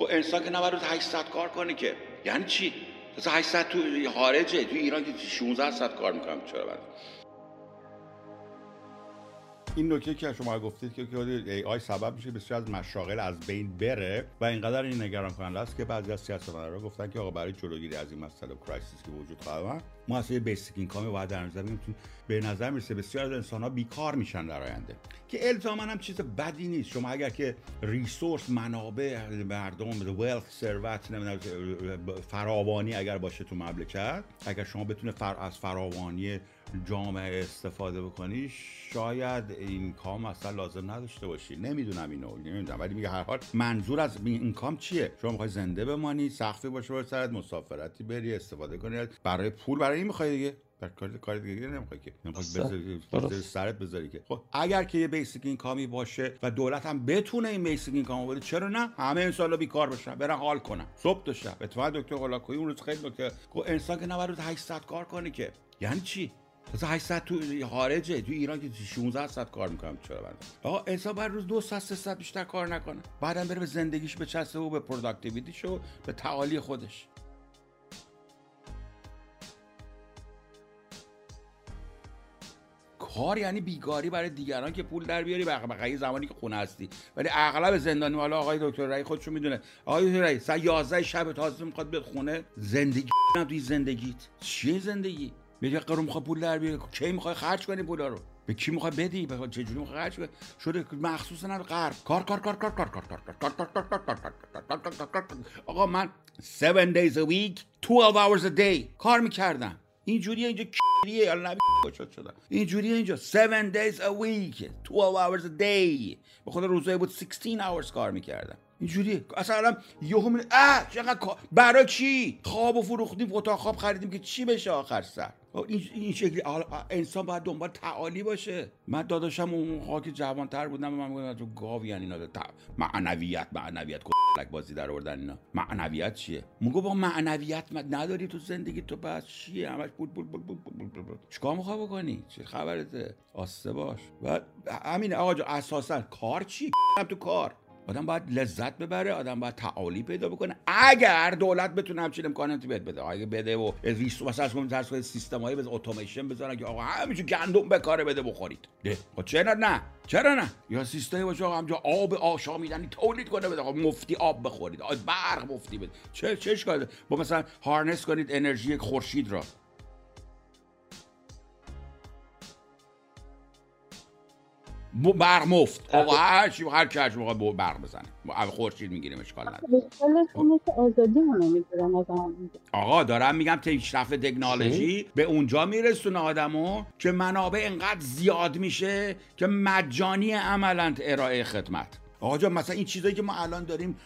و انسان که نباید 800 کار کنه که. یعنی چی؟ مثلا 800 تو خارجه تو ایران که 16 ساعت کار می‌کنم چرا بعد این نکته که شما گفتید که AI سبب میشه بسیار از مشاغل از بین بره و اینقدر این نگران کننده است که بعضی از سیاستمدارا گفتن که آقا برای جلوگیری از این مسئله crisis که وجود خواهد ما اصلا basic income باید در نظر بگیریم. به نظر می‌رسه بسیار از انسان ها بیکار میشن در آینده. که الزاما هم چیز بدی نیست. شما اگر که resource منابع مردم wealth ثروت فراوانی اگر باشه تو مملکت اگر شما بتونه فر... از فراوانی جامعه استفاده بکنی شاید income اصلا لازم نداشته باشی. نمی‌دونم اینو نمی‌دونم. ولی میگه هر حال منظور از income چیه؟ شما می‌خوای زنده بمانی سقفی باشه بر سرت مسافرتی بری استفاده کنی. برای پول برای این می‌خوای دیگه؟ در کار کار دیگه نمی‌خوای که. نمی‌خوای سرت بذاری که. خب اگر که یه basic income ی باشه و دولت هم بتونه این basic income و بده چرا نه؟ همه انسان بیکار بشن برن حال کنن. صبح تا شب. اتفاقا دکتر هلاکویی اون روز خیلی که انسان که نباید 800 کار کنه که. یعنی چی؟ مثلا 800 تو خارجه. تو ایران که 16 ساعت کار می‌کنم چرا بعد آقا انسان بر روز 2 ساعت 3 ساعت بیشتر کار نکنه. بعدم بره به زندگیش به چسته و به پروداکتیویتیش و به تعالی خودش. کار یعنی بیگاری برای دیگران که پول در بیاری. بقیه زمانی که خونه هستی. ولی اغلب زندانی حالا آقای دکتر رای خودشون می‌دونه. آقای دکتر رای ساعت 11 شب تازه می‌خواد بیاد خونه. زندگی توی زندگیت. چیه زندگی؟ میگه قرم می‌خواد پول در بیاری کی می‌خوای خرج کنی پولا رو به کی می‌خوای بدی به چه جوری می‌خوای خرج کنی شده مخصوصا نه غرب کار کار کار کار کار کار کار کار کار کار کار کار کار آقا من 7 days a week 12 hours a day کار می‌کردم اینجوریه اینجا کیریه الان نبی شد شدم اینجوریه اینجا 7 days a week 12 hours a day به خود روزایی بود 16 hours کار می‌کردم اینجوریه اصلا الان یهو می اه چقدر برای چی خواب و فروختیم اتاق خواب خریدیم که چی بشه آخر سر این این شکلی انسان باید دنبال تعالی باشه. من داداشم اون خاک جوانتر بودم من میگم تو گاو یعنی اینا معنویت معنویت کلک بازی در آوردن اینا. معنویت چیه؟ میگه با معنویت نداری تو زندگی تو بس چیه؟ همش بود بود بود بود بود بود چیکار می‌خوای بکنی؟ چه خبرته؟ آسته باش. و همین آقا اساسا کار چی؟ تو کار. آدم باید لذت ببره آدم باید تعالی پیدا بکنه. اگر دولت بتونه همچین امکاناتی بهت بده اگه بده و ریسو مثلا از کنید سیستم های اتوماسیون بذارن که آقا همیشه گندم به کار بده بخورید. ده خب چرا نه؟ چرا نه؟ یا سیستمی باشه آقا همجا آب آشامیدنی تولید کنه بده. آقا مفتی آب بخورید برق مفتی بده. چه چه با مثلا هارنس کنید انرژی خورشید را. برق مفت. آقا هر چی هر هر موقع برق بزنه. اول خورشید می‌گیریم اشکال نداره. آقا دارم میگم پیشرفت تکنولوژی به اونجا میرسونه آدمو که منابع انقدر زیاد میشه که مجانی عملا ارائه خدمت. آقا جان مثلا این چیزایی که ما الان داریم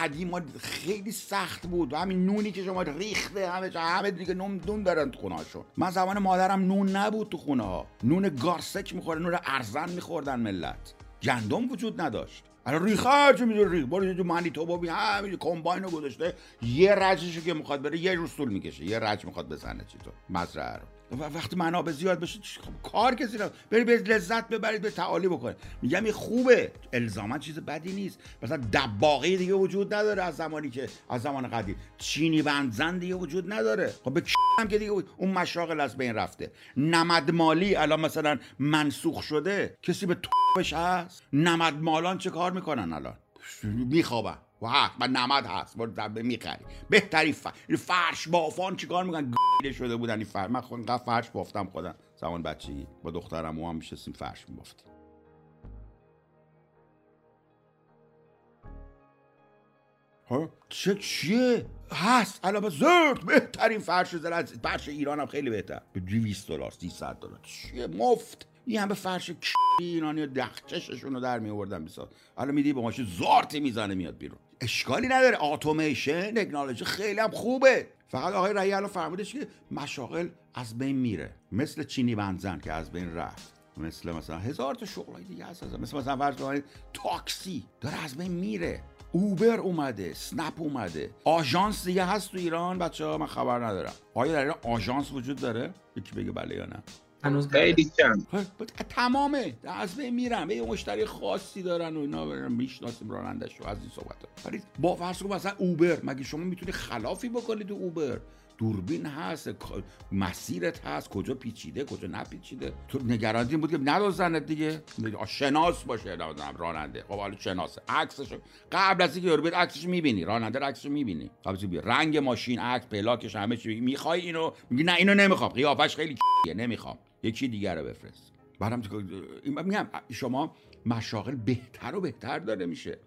قدیم خیلی سخت بود. و همین نونی که شما ریخته همه همه دیگه نون نون دارن تو خونه هاشون من زمان مادرم نون نبود تو خونه ها نون گارسک می‌خوره نون ارزن میخوردن ملت. گندم وجود نداشت. الان ریخه چه می‌دونه ریخ برو تو مانی تو بابی همین کمباین رو گذاشته. یه رجشو که می‌خواد بره یه رسول می‌کشه. یه رج می‌خواد بزنه چی تو؟ مزرعه رو. وقتی منابع زیاد بشه خب کار کسی رو برید به لذت ببرید به تعالی بکنه میگم این خوبه. الزاما چیز بدی نیست. مثلا دباغی دیگه وجود نداره از زمانی که از زمان قدیم. چینی بندزن دیگه وجود نداره. خب به هم که دیگه اون مشاغل از بین رفته. نمد مالی الان مثلا منسوخ شده. کسی به توپش هست نمد مالان چه کار می‌کنن الان؟ میخوابن. و حق و نمد هست. دبه می‌خری. بهتری فرش بافان چیکار می‌کنن؟ گیره شده بودن این فرش. من خودم فرش بافتم خودم. زمان بچگی. با دخترم و هم میشستیم فرش میبافتیم. چه چیه؟ هست. الان زرد. بهترین فرش زرد. فرش ایران هم خیلی بهتر. به 200 دلار 300 دلار. چیه؟ مفت. این همه فرش ایرانی دختششون رو در می آوردن بیسا الان میدی با ماشین زارتی می‌زنه میاد بیرون. اشکالی نداره. اتوماسیون تکنولوژی خیلی هم خوبه. فقط آقای رایی الان فرمودش که مشاغل از بین میره. مثل چینی بنزن که از بین رفت. مثل مثلا هزار تا شغلای دیگه هست مثل مثلا فرض تاکسی داره از بین میره. اوبر اومده سنپ اومده. آژانس دیگه هست تو ایران. بچه ها من خبر ندارم. آیا در ایران آژانس وجود داره؟ یکی بگه بله یا نه. هنوز خیلی کم. خب، تمامه. از بین میرن. به یه مشتری خاصی دارن و اینا. برن می‌شناسیم رانندش رو. از این صحبت ولی با فرض کن مثلا اوبر. مگه شما می‌تونی خلافی بکنی تو اوبر؟ دوربین هست. مسیرت هست. کجا پیچیده کجا نپیچیده. تو نگران این بود که ندازنت دیگه. شناس باشه. نمی‌دونم راننده. خب حالا شناسه عکسش قبل از اینکه بیاد عکسش می‌بینی. راننده رو عکسش می‌بینی. قبل بیاد. رنگ ماشین عکس پلاکش همه چی می‌خوای اینو؟ میگی نه اینو نمی‌خوام. قیافش خیلی نمی‌خوام. یکی دیگر رو بفرست. این میگم شما مشاغل بهتر و بهتر داره میشه.